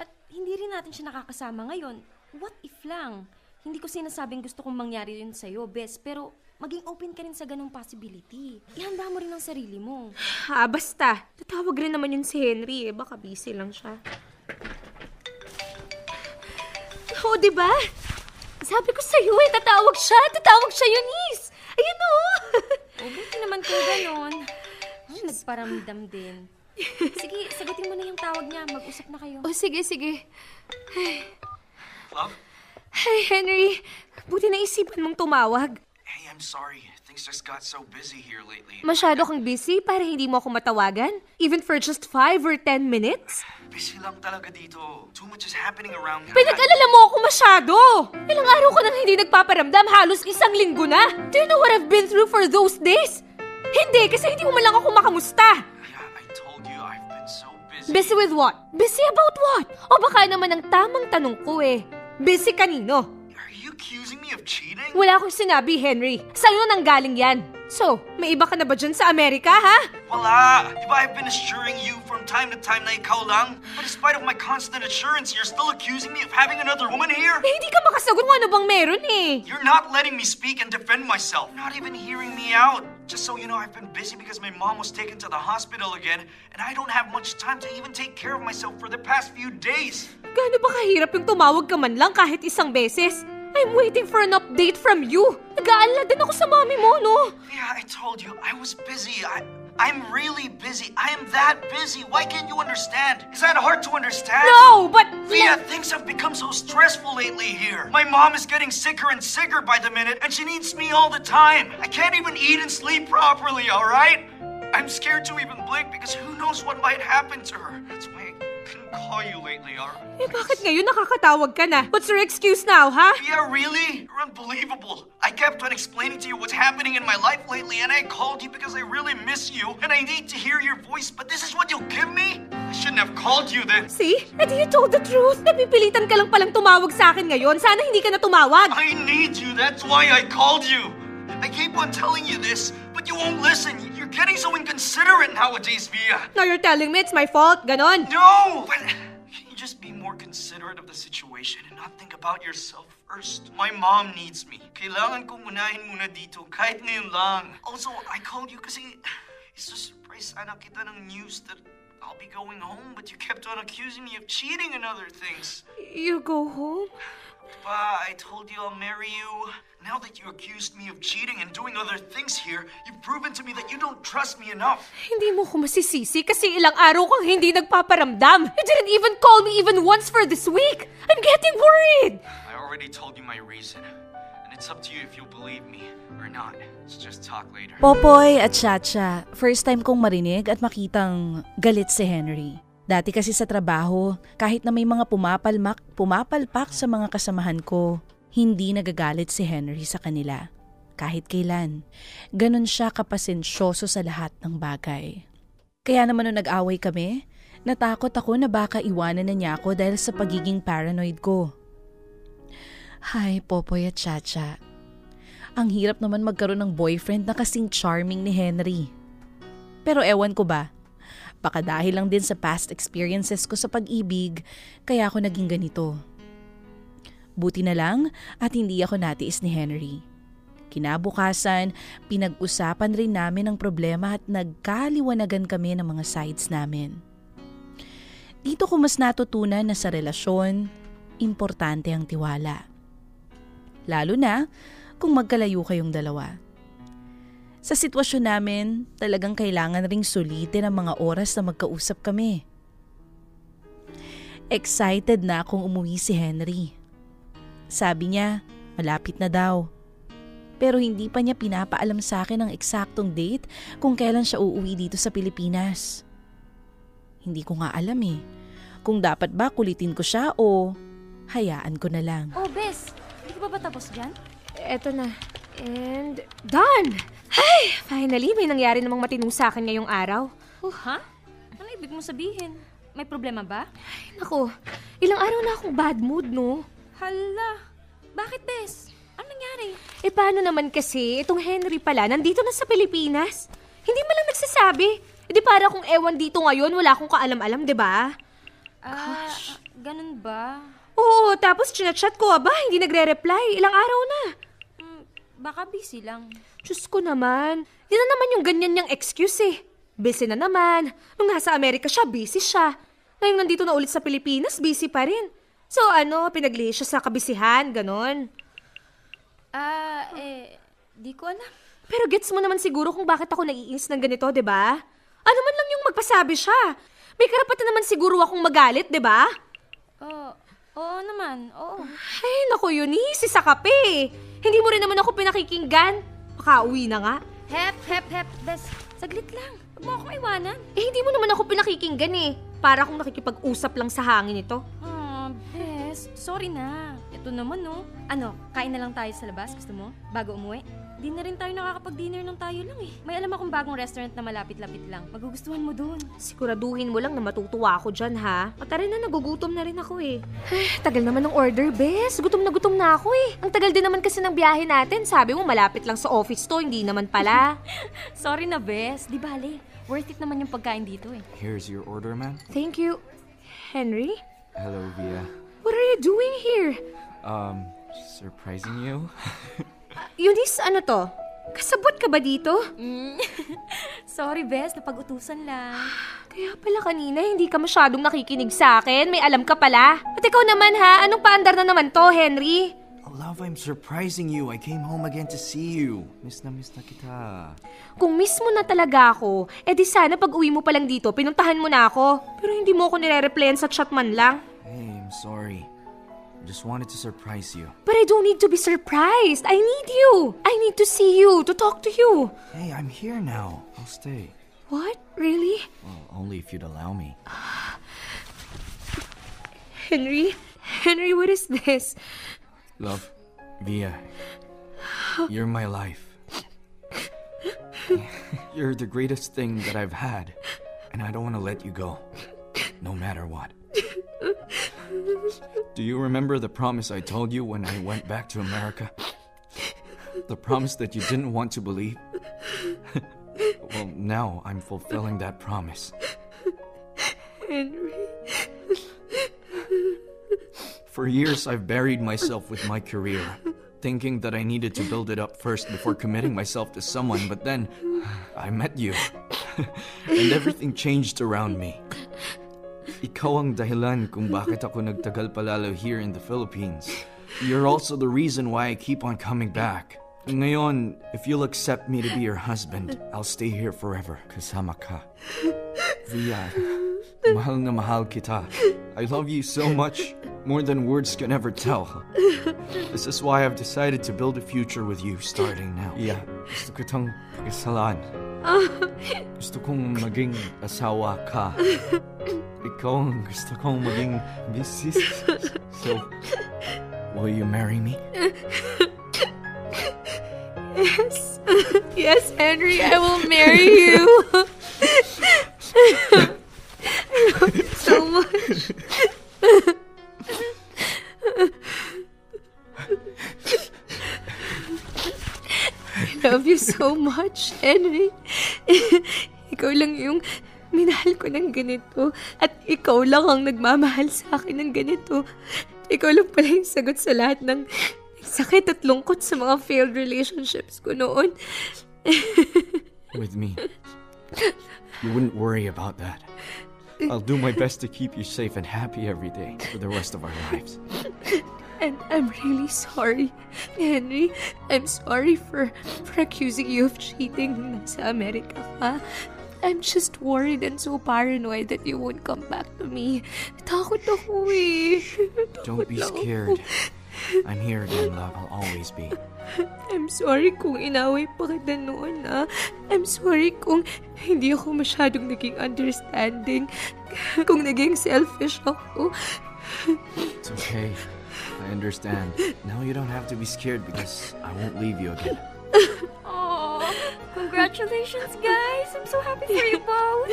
At hindi rin natin siya nakakasama ngayon. What if lang? Hindi ko sinasabing gusto kong mangyari yun sa'yo, Bes, pero maging open ka rin sa ganong possibility. Ihanda mo rin ang sarili mo. Ha, basta. Tatawag rin naman yun si Henry eh. Baka busy lang siya. Oo, di ba? Sabi ko sa'yo eh, tatawag siya. Tatawag siya, Eunice. Ayun o. O, buti naman kung ganon. Ay, nagparamdam din. Sige, sagutin mo na yung tawag niya. Mag-usap na kayo. oh, sige, sige. Love? Hey, Henry. Buti naisipan mong tumawag. Hey, I'm sorry. Things just got so busy here lately. Masyado kang busy para hindi mo ako matawagan? Even for just 5 or 10 minutes? Busy lang talaga dito. Too much is happening around me. Pinag-alala mo ako masyado! Ilang araw ko nang hindi nagpaparamdam, halos isang linggo na. Do you know what I've been through for those days? Hindi, kasi hindi mo man lang ako makamusta. Yeah, I told you I've been so busy. Busy with what? Busy about what? O baka naman ang tamang tanong ko eh. Busy kanino? Are you accusing me of cheating? Wala akong sinabi, Henry. Sa'yo nang galing yan. So, may iba ka na ba dyan sa Amerika, ha? Wala! Di ba I've been assuring you from time to time na ikaw lang? But despite of my constant assurance, you're still accusing me of having another woman here? Eh, hindi ka makasagot kung ano bang meron eh. You're not letting me speak and defend myself. Not even hearing me out. Just so you know, I've been busy because my mom was taken to the hospital again, and I don't have much time to even take care of myself for the past few days. Gaano ba kahirap yung tumawag ka man lang kahit isang beses? I'm waiting for an update from you. Nag-aalala din ako sa mami mo, no? Yeah, I told you, I was busy. I, I'm really busy. I am that busy. Why can't you understand? Is that hard to understand? No, but... Via, things have become so stressful lately here. My mom is getting sicker and sicker by the minute, and she needs me all the time. I can't even eat and sleep properly, alright? I'm scared to even blink because who knows what might happen to her. That's why call you lately, alright? Eh, bakit ngayon nakakatawag ka na? What's your excuse now, ha? Yeah, really? You're unbelievable. I kept on explaining to you what's happening in my life lately, and I called you because I really miss you, and I need to hear your voice, but this is what you'll give me? I shouldn't have called you then. See? Edi you told the truth. Napipilitan ka lang palang tumawag sa akin ngayon. Sana hindi ka na tumawag. I need you, that's why I called you. I keep on telling you this, but you won't listen. You're getting so inconsiderate nowadays, Via. Now you're telling me it's my fault. Ganon. No! But can you just be more considerate of the situation and not think about yourself first? My mom needs me. Kailangan kong unahin muna dito, kahit ngayon lang. Also, I called you kasi isusurprise sana kita ng news that I'll be going home, but you kept on accusing me of cheating and other things. You go home? Pa, I told you I'll marry you. Now that you accused me of cheating and doing other things here, you've proven to me that you don't trust me enough. Hindi mo ko masisisi kasi ilang araw kang hindi nagpaparamdam. You didn't even call me even once for this week. I'm getting worried. I already told you my reason, and it's up to you if you'll believe me or not. Let's just talk later. Popoy at Chacha, first time kong marinig at makitang galit si Henry. Dati kasi sa trabaho, kahit na may mga pumapalmak, pumapalpak sa mga kasamahan ko, hindi nagagalit si Henry sa kanila. Kahit kailan. Ganon siya kapasensyoso sa lahat ng bagay. Kaya naman nung nag-away kami, natakot ako na baka iwanan na niya ako dahil sa pagiging paranoid ko. Hay, Popoy at Chacha. Ang hirap naman magkaroon ng boyfriend na kasing charming ni Henry. Pero ewan ko ba, baka dahil lang din sa past experiences ko sa pag-ibig, kaya ako naging ganito. Buti na lang at hindi ako natiis ni Henry. Kinabukasan, pinag-usapan rin namin ang problema at nagkaliwanagan kami ng mga sides namin. Dito ko mas natutunan na sa relasyon, importante ang tiwala. Lalo na kung magkalayo kayong dalawa. Sa sitwasyon namin, talagang kailangan ring sulitin ang mga oras na magkausap kami. Excited na akong umuwi si Henry. Sabi niya, malapit na daw. Pero hindi pa niya pinapaalam sa akin ang eksaktong date kung kailan siya uuwi dito sa Pilipinas. Hindi ko nga alam eh, kung dapat ba kulitin ko siya o hayaan ko na lang. Oh, Bes, hindi ka pa ba tapos dyan? Eto na. And done! Ay, finally, may nangyari namang matino sa akin ngayong araw. Oh, ha? Ano ibig mo sabihin? May problema ba? Naku, ilang araw na akong bad mood, no? Hala, bakit, Bes? Ano nangyari? Eh, paano naman kasi, itong Henry pala, nandito na sa Pilipinas? Hindi mo lang nagsasabi. Eh, di para kung ewan dito ngayon, wala akong kaalam-alam, di ba? Ah, ganun ba? Oo, tapos chinachat ko, aba, hindi nagre-reply. Ilang araw na. Hmm, baka busy lang. Diyos ko naman. Yan na naman yung ganyan niyang excuse eh. Busy na naman. Nung nasa Amerika siya, busy siya. Ngayong nandito na ulit sa Pilipinas, busy pa rin. So ano, pinaglihi siya sa kabisihan, ganon. Ah, eh, di ko alam. Pero gets mo naman siguro kung bakit ako naiinis ng ganito, di ba? Ano man lang yung magpasabi siya. May karapatan naman siguro akong magalit, di ba? Oh, oo naman, oo. Ay, naku Eunice, sa kape. Hindi mo rin naman ako pinakikinggan. Makauwi na nga. Hep, hep, hep, Bes. Saglit lang. Huwag mo akong iwanan. Eh, hindi mo naman ako pinakikinggan eh. Para akong nakikipag-usap lang sa hangin ito. Ah, Bes. Bes, sorry na. Ito naman, no. Ano, kain na lang tayo sa labas? Gusto mo? Bago umuwi? Di na rin tayo nakakapag-dinner ng tayo lang eh. May alam akong bagong restaurant na malapit-lapit lang. Magugustuhan mo dun. Siguraduhin mo lang na matutuwa ako dyan, ha? At tara na, nagugutom na rin ako eh. Ay, tagal naman ng order, bes. Gutom na gutom na ako eh. Ang tagal din naman kasi ng biyahe natin. Sabi mo, malapit lang sa office to, hindi naman pala. Sorry na, Bes. Di bale. Worth it naman yung pagkain dito eh. Here's your order, ma'am. Thank you. Henry? Hello, Via. What are you doing here? Um, surprising you? Eunice, ano to? Kasabot ka ba dito? Sorry, Bes. Napag-utusan lang. Kaya pala kanina, hindi ka masyadong nakikinig sa akin. May alam ka pala. At ikaw naman ha, anong paandar na naman to, Henry? Love, I'm surprising you. I came home again to see you. Miss na miss na kita. Kung miss mo na talaga ako, eh di sana pag uwi mo pa lang dito, pinuntahan mo na ako. Pero hindi mo ako nire-replyan sa chat man lang. Hey, I'm sorry. I just wanted to surprise you. But I don't need to be surprised. I need you. I need to see you, to talk to you. Hey, I'm here now. I'll stay. What? Really? Well, only if you'd allow me. Henry? Henry, what is this? Love, Via, you're my life. You're the greatest thing that I've had, and I don't want to let you go, no matter what. Do you remember the promise I told you when I went back to America? The promise that you didn't want to believe? well, now I'm fulfilling that promise. Henry. For years, I've buried myself with my career, thinking that I needed to build it up first before committing myself to someone, but then I met you. and everything changed around me. Ikaw ang dahilan kung bakit ako nagtagal palalo here in the Philippines. You're also the reason why I keep on coming back. Ngayon, if you'll accept me to be your husband, I'll stay here forever. Kasama ka. Via, mahal na mahal kita. I love you so much, more than words can ever tell. This is why I've decided to build a future with you starting now. Yeah, gusto kitang pagkasalan. Gusto kong maging asawa ka. Ikaw ang gusto kong maging misis. So, will you marry me? Yes. Yes, Henry, I will marry you. I love you so much. Love you so much, Henry. Ikaw lang yung minahal ko ng ganito. At ikaw lang ang nagmamahal sa akin ng ganito. Ikaw lang pala yung sagot sa lahat ng sakit at lungkot sa mga failed relationships ko noon. With me. You wouldn't worry about that. I'll do my best to keep you safe and happy every day for the rest of our lives. And I'm really sorry, Henry. I'm sorry for, for accusing you of cheating nung nasa Amerika ka. I'm just worried and so paranoid that you won't come back to me. Takot ako eh. Don't be scared. I'm here again, love. I'll always be. I'm sorry kung inaway pa kita noon, ah. I'm sorry kung hindi ako masyadong naging understanding. Kung naging selfish ako. It's okay. I understand. Now you don't have to be scared because I won't leave you again. Aw, congratulations, guys. I'm so happy for you both.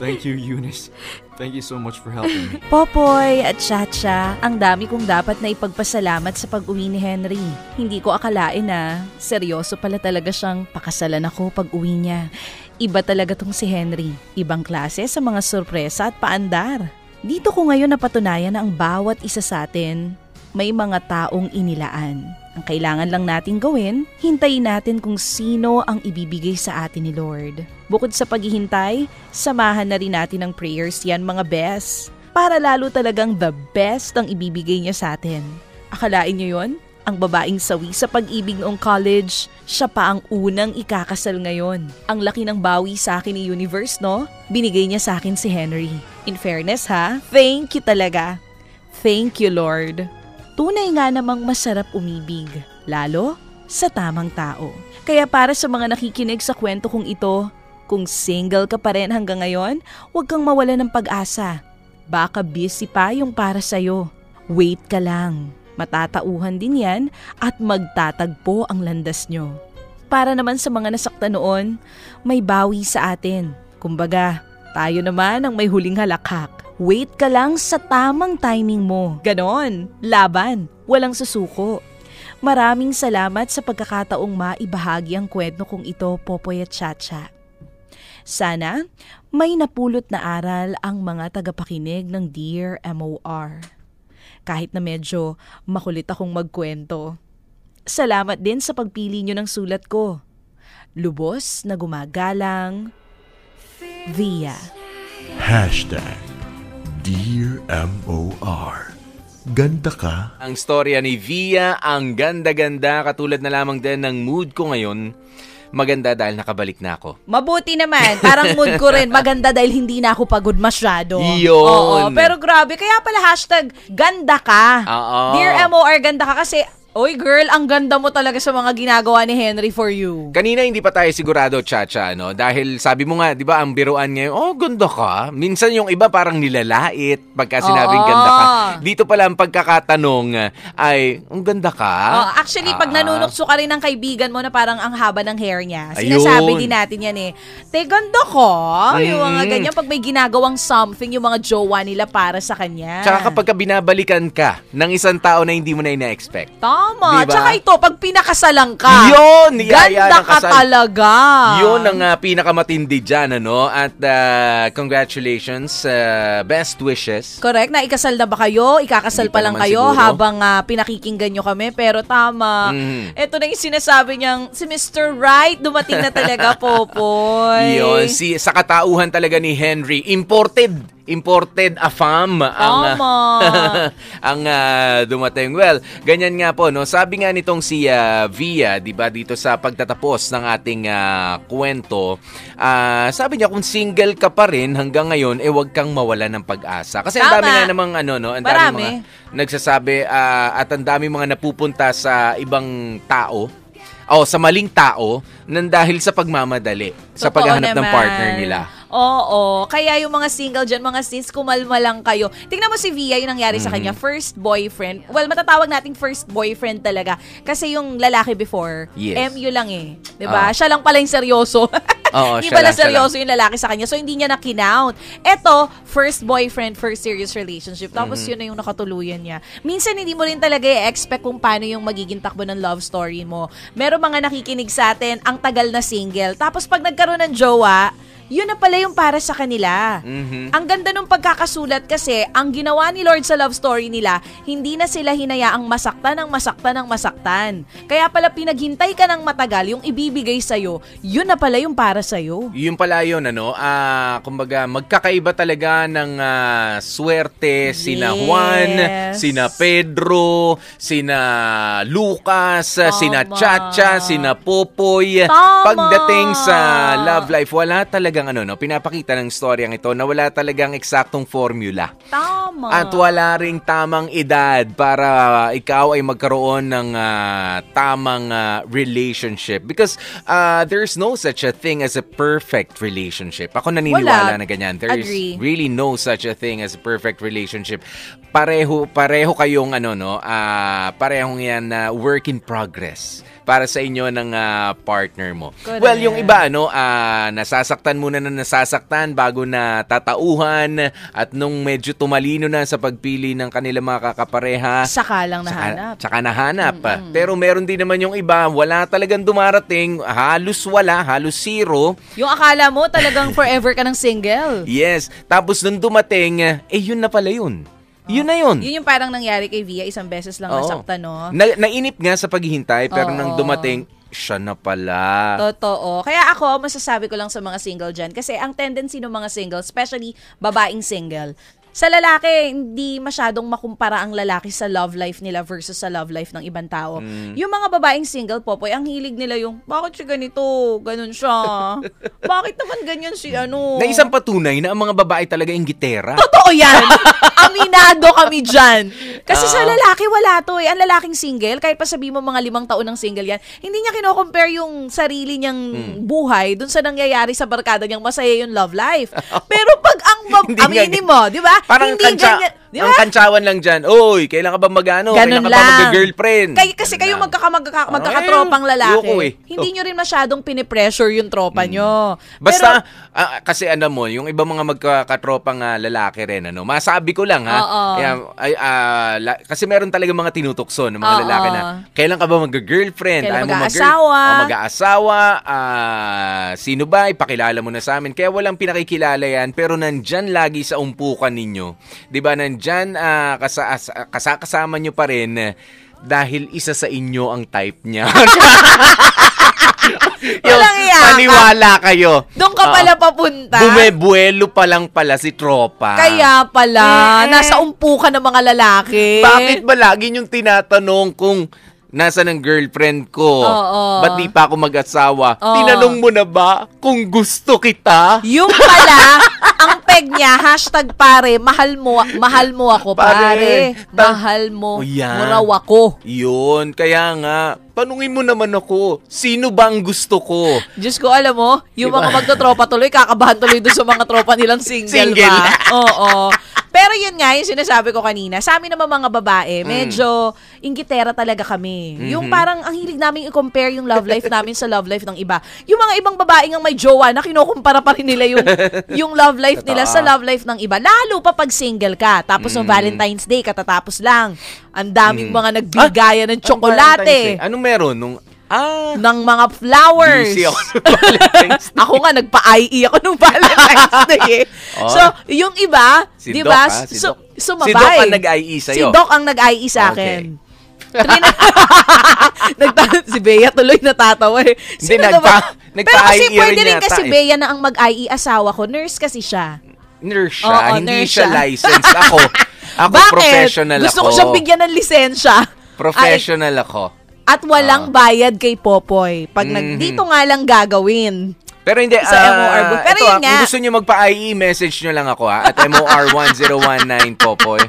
Thank you, Eunice. Thank you so much for helping me. Popoy at Chacha, ang dami kong dapat na ipagpasalamat sa pag-uwi ni Henry. Hindi ko akalain na seryoso pala talaga siyang pakasalan ako pag uwi niya. Iba talaga tong si Henry. Ibang klase sa mga sorpresa at paandar. Dito ko ngayon napatunayan na ang bawat isa sa atin may mga taong inilaan. Ang kailangan lang nating gawin, hintayin natin kung sino ang ibibigay sa atin ni Lord. Bukod sa paghihintay, samahan na rin natin ng prayers yan mga best. Para lalo talagang the best ang ibibigay niya sa atin. Akalain niyo yon? Ang babaeng sawi sa pag-ibig noong college, siya pa ang unang ikakasal ngayon. Ang laki ng bawi sa akin ni Universe, no? Binigay niya sa akin si Henry. In fairness ha, thank you talaga. Thank you, Lord. Tunay nga namang masarap umibig, lalo sa tamang tao. Kaya para sa mga nakikinig sa kwento kong ito, kung single ka pa rin hanggang ngayon, huwag kang mawala ng pag-asa. Baka busy pa yung para sa'yo. Wait ka lang. Matatauhan din yan at magtatagpo ang landas nyo. Para naman sa mga nasaktan noon, may bawi sa atin. Kumbaga, tayo naman ang may huling halakhak. Wait ka lang sa tamang timing mo. Ganon. Laban. Walang susuko. Maraming salamat sa pagkakataong maibahagi ang kwento kong ito, Popoy at Chacha. Sana may napulot na aral ang mga tagapakinig ng Dear MOR. Kahit na medyo makulit akong magkwento. Salamat din sa pagpili nyo ng sulat ko. Lubos na gumagalang, Via. Hashtag Dear M.O.R. Ganda ka? Ang storya ni Via, ang ganda-ganda, katulad na lamang din ng mood ko ngayon. Maganda dahil nakabalik na ako. Mabuti naman. Parang mood ko rin. Maganda dahil hindi na ako pagod masyado. Yun. Oo, pero grabe. Kaya pala hashtag ganda ka. Oo. Dear MOR, ganda ka kasi Oy girl, ang ganda mo talaga sa mga ginagawa ni Henry for you. Kanina hindi pa tayo sigurado, Chacha, no? Dahil sabi mo nga, di ba, ang biruan ngayon, oh, ganda ka. Minsan yung iba parang nilalait pagka sinabing Oo. ganda ka. Dito pala ang pagkakatanong ay, ang ganda ka. Oh, actually, pag Ah. nanunukso ka rin ng kaibigan mo na parang ang haba ng hair niya, Ayun. sinasabi din natin yan eh, te, ganda ko. Yung mga Mm. ganyan, pag may ginagawang something, yung mga jowa nila para sa kanya. Tsaka kapag ka binabalikan ka ng isang tao na hindi mo na ina-expect. Tama. Diba? Tsaka ito, pag pinakasalan ka, Yun! Ganda ka kasal. talaga. Yun ang ah, pinakamatindi dyan, ano? At ah, congratulations, ah, best wishes. Correct, na ikasal na ba kayo? Ikakasal Hindi pa pa lang kayo siguro. habang ah, pinakikinggan nyo kami. Pero tama. Mhm. Ito na yung sinasabi niyang, si Mr. Right, dumating na talaga, Popoy. Yun, si, sa katauhan talaga ni Henry, imported. Imported afam ang Tama. ang ah, dumating. Well, ganyan nga po no. Sabi nga nitong si ah, Via, 'di ba, dito sa pagtatapos ng ating ah, kwento, ah, sabi niya kung single ka pa rin hanggang ngayon eh wag kang mawala ng pag-asa. Kasi ang dami nga namang ano no, ang dami mga nagsasabi ah, at ang dami mga napupunta sa ibang tao o sa maling tao nang dahil sa pagmamadali sa Totoo paghahanap ng naman. partner nila. Oo. Kaya yung mga single dyan, mga sis, kumalma lang kayo. Tingnan mo si Via, yung nangyari sa Mm-hmm. kanya. First boyfriend. Well, matatawag nating first boyfriend talaga. Kasi yung lalaki before, Yes. MU lang eh. ba? Ah. Siya lang pala yung seryoso. Oo, hindi siya pala lang, seryoso yung lalaki sa kanya. So, hindi niya na-count. Eto, first boyfriend, first serious relationship. Tapos, Mm-hmm. yun na yung nakatuluyan niya. Minsan, hindi mo rin talaga i-expect kung paano yung magiging takbo ng love story mo. Meron mga nakikinig sa atin, ang tagal na single. Tapos, pag nagkaroon ng jowa, yun na pala yung para sa kanila. Mhm. Ang ganda nung pagkakasulat kasi ang ginawa ni Lord sa love story nila, hindi na sila hinayaang masaktan ng masaktan ng masaktan. Kaya pala pinaghintay ka ng matagal yung ibibigay sa'yo, yun na pala yung para sa'yo. Yun pala yun, ano, ah, kumbaga, magkakaiba talaga ng ah, swerte sina Juan, sina Pedro, sina Lucas, Tama. sina Chacha, sina Popoy. Tama. Pagdating sa love life, wala talagang ano, no, pinapakita ng storyang ito na wala talagang eksaktong formula. Tama. At wala ring tamang edad para ikaw ay magkaroon ng ah, tamang ah, relationship. Because ah, there's no such a thing as a perfect relationship. Ako naniniwala Wala. na ganyan. There's Agree. really no such a thing as a perfect relationship. Pareho pareho kayong ano no, ah, parehong yan na work in progress para sa inyo ng ah, partner mo. Correct. Well, yung iba ano, ah, nasasaktan muna na nasasaktan bago na tatauhan at nung medyo tumalino na sa pagpili ng kanilang mga kakapareha, Saka lang nahanap. tsaka nahanap. Pero meron din naman yung iba, wala talagang dumarating, halos wala, halos zero. Yung akala mo talagang forever ka ng single. Yes. Tapos nung dumating, eh yun na pala yun. Yun na yun. Yun yung parang nangyari kay Via, isang beses lang Oo. nasaktan, no? Na, nainip nga sa paghihintay, pero Oo. nang dumating, siya na pala. Totoo. Kaya ako, masasabi ko lang sa mga single dyan. Kasi ang tendency ng mga single, especially babaeng single, sa lalaki, hindi masyadong makumpara ang lalaki sa love life nila versus sa love life ng ibang tao. Mm. Yung mga babaeng single, Popoy, ang hilig nila yung, bakit siya ganito? Ganun siya. bakit naman ganyan si ano? Na isang patunay na ang mga babae talaga yung gitera. Totoo yan. Aminado kami dyan. Kasi sa Oo. lalaki, wala to eh. Ang lalaking single, kahit pa sabihin mo mga limang taon ng single yan, hindi niya kino-compare yung sarili niyang Hmm. buhay dun sa nangyayari sa barkada niyang masaya yung love life. Pero pag ang nga aminin mo, di ba? Parang hindi kantsa, ganyan. Di Ang kantsawan lang dyan, Oy, kailan ka ba mag-ano? Ganun kailan ka ba lang. mag-girlfriend? Kay, kasi kayo magkaka, magkaka, Ah, magkakatropang lalaki. eh. Hindi Oh. nyo rin masyadong pinipressure yung tropa nyo. Basta, ah, kasi ano mo, yung iba mga magkakatropang ah, lalaki rin, ano, masabi ko lang ha. Oo. Ay, ah, la- kasi meron talaga mga tinutukso ng mga Oo. lalaki na, kailan ka ba mag-girlfriend? Kailan Ayaw mo mag-girl- mag-aasawa? O mag-aasawa? ah, sino ba? Ipakilala mo na sa amin. Kaya walang pinakikilala yan, pero nandyan lagi sa umpukan ninyo. 'Di ba Nandyan, ah, kasa, as- kasakasama nyo pa rin eh, dahil isa sa inyo ang type niya. Yung. Maniwala kayo. Doon ka pala papunta. Bumebuelo pa lang pala si tropa. Kaya pala, Eh. nasa umpukan ng mga lalaki. Bakit ba lagi yung tinatanong kung nasa ng girlfriend ko? Oo. Ba't di pa ako mag-asawa? Oo. Tinanong mo na ba kung gusto kita? Yung pala, peg niya, hashtag pare, mahal mo, mahal mo ako, Pare, pare. mahal mo, O yan. mo raw ako. Yun, kaya nga, tanungin mo naman ako, sino ba ang gusto ko? Diyos ko, alam mo, yung Diba? mga magtotropa tuloy, kakabahan tuloy doon sa mga tropa nilang single, Single. ba? Oo. Pero yun nga, yung sinasabi ko kanina, sa amin naman mga babae, Mm. medyo inggitera talaga kami. Yung Mhm. parang ang hilig namin i-compare yung love life namin sa love life ng iba. Yung mga ibang babae nga may jowa na kinukumpara pa rin nila yung, yung love life nila sa love life ng iba. Lalo pa pag single ka. Tapos ng Mm. Valentine's Day, katatapos lang. Ang daming Mm. mga nagbigayan ng Valentine's tsokolate. Anong meron? Nung, ah, ng mga flowers. busy ako sa Valentine's Day. Ako nga, nagpa-IE ako nung Valentine's Day eh. Oh. So, yung iba, Si di ba, ah, si su- Doc. sumabay. Si Doc ang nag-IE sa'yo. Si Doc ang nag-IE sa akin. Okay. Trina- Nagta- si Bea tuloy natatawa eh. Hindi, nagpa- ba- nagpa-IE Pero kasi pwede rin kasi eh. Bea na ang mag-IE asawa ko. Nurse kasi siya. Nurse siya, Oo, hindi nurse siya licensed. Ako, ako Bakit? professional Gusto ako. ko siyang bigyan ng lisensya. Professional ako. At walang bayad kay Popoy. Pag nag, Mhm. dito nga lang gagawin. Pero hindi, Sa ah, MOR booth. Pero ito, yun ah, nga. Kung gusto nyo magpa-IE, message nyo lang ako ha, at MOR1019 Popoy.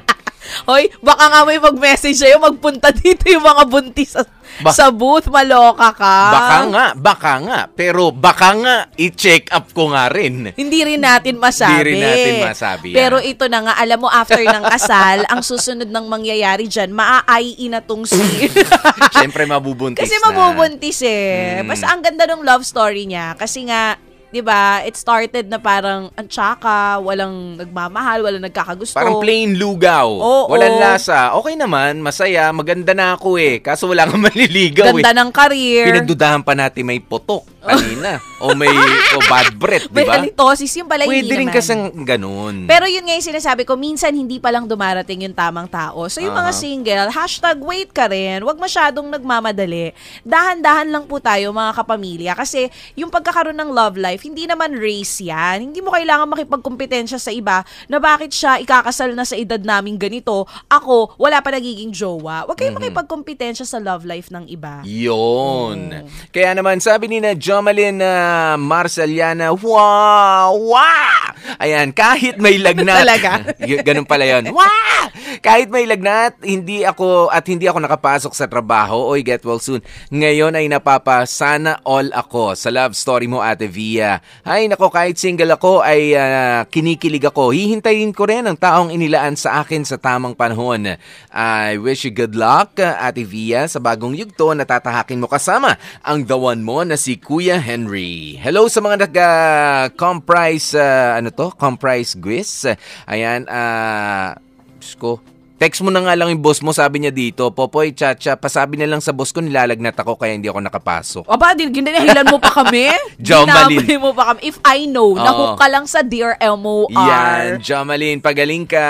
Hoy, baka nga may mag-message sa'yo, magpunta dito yung mga buntis sa, Ba- sa booth, maloka ka. Baka nga, baka nga. Pero baka nga, i-check up ko nga rin. Hindi rin natin masabi. Hindi rin natin masabi yan. Pero ito na nga, alam mo, after ng kasal, ang susunod ng mangyayari dyan, maa-IE na tong si... Siyempre, mabubuntis kasi na. mabubuntis eh. Mm. Basta ang ganda ng love story niya. Kasi nga, 'di ba? It started na parang ang tsaka, walang nagmamahal, walang nagkakagusto. Parang plain lugaw. Oo. Walang lasa. Okay naman, masaya, maganda na ako eh. Kaso wala kang maliligaw Ganda eh. ng career. Pinagdudahan pa natin may potok kanina. o may o bad breath, di May ba? halitosis yung pala Pwede rin naman. kasing ganun. Pero yun nga yung sinasabi ko, minsan hindi pa lang dumarating yung tamang tao. So yung mga Aha. single, hashtag wait ka rin. Huwag masyadong nagmamadali. Dahan-dahan lang po tayo mga kapamilya. Kasi yung pagkakaroon ng love life, hindi naman race yan. Hindi mo kailangan makipagkompetensya sa iba na bakit siya ikakasal na sa edad naming ganito. Ako, wala pa nagiging jowa. Huwag kayong Mhm. makipagkompetensya sa love life ng iba. Yun. Kaya naman, sabi ni na Jomalyn na Marceliana, wow, wow! Ayan, kahit may lagnat. Talaga? Ganun pala yun. Wow! Kahit may lagnat, hindi ako, at hindi ako nakapasok sa trabaho, oy, get well soon. Ngayon ay napapa, sana all ako sa love story mo, Ate Via. Ay, nako, kahit single ako, ay ah, kinikilig ako. Hihintayin ko rin ang taong inilaan sa akin sa tamang panahon. I wish you good luck, Ate Via, sa bagong yugto na tatahakin mo kasama ang the one mo na si Kuya Henry. Hello sa mga nag-comprise, ano to? Comprise quiz. Ayan, ah, Diyos ko, Text mo na nga lang yung boss mo, sabi niya dito, Popoy, Chacha, pasabi na lang sa boss ko, nilalagnat ako kaya hindi ako nakapasok. Aba, din ginahilan mo pa kami? Jomalyn. Dinamay mo pa kami. If I know, Oo. nahook ka lang sa Dear MOR. Yan, Jamalyn, pagaling ka.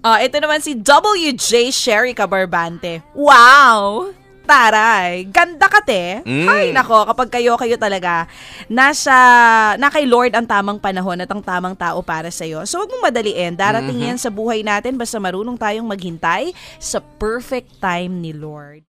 Ah, ito naman si WJ Sherry Cabarbante. Wow! Taray, ganda ka te. Mm. Ay nako, kapag kayo kayo talaga nasa na kay Lord ang tamang panahon at ang tamang tao para sa iyo. So wag mong madaliin. Darating Mhm. yan sa buhay natin basta marunong tayong maghintay sa perfect time ni Lord.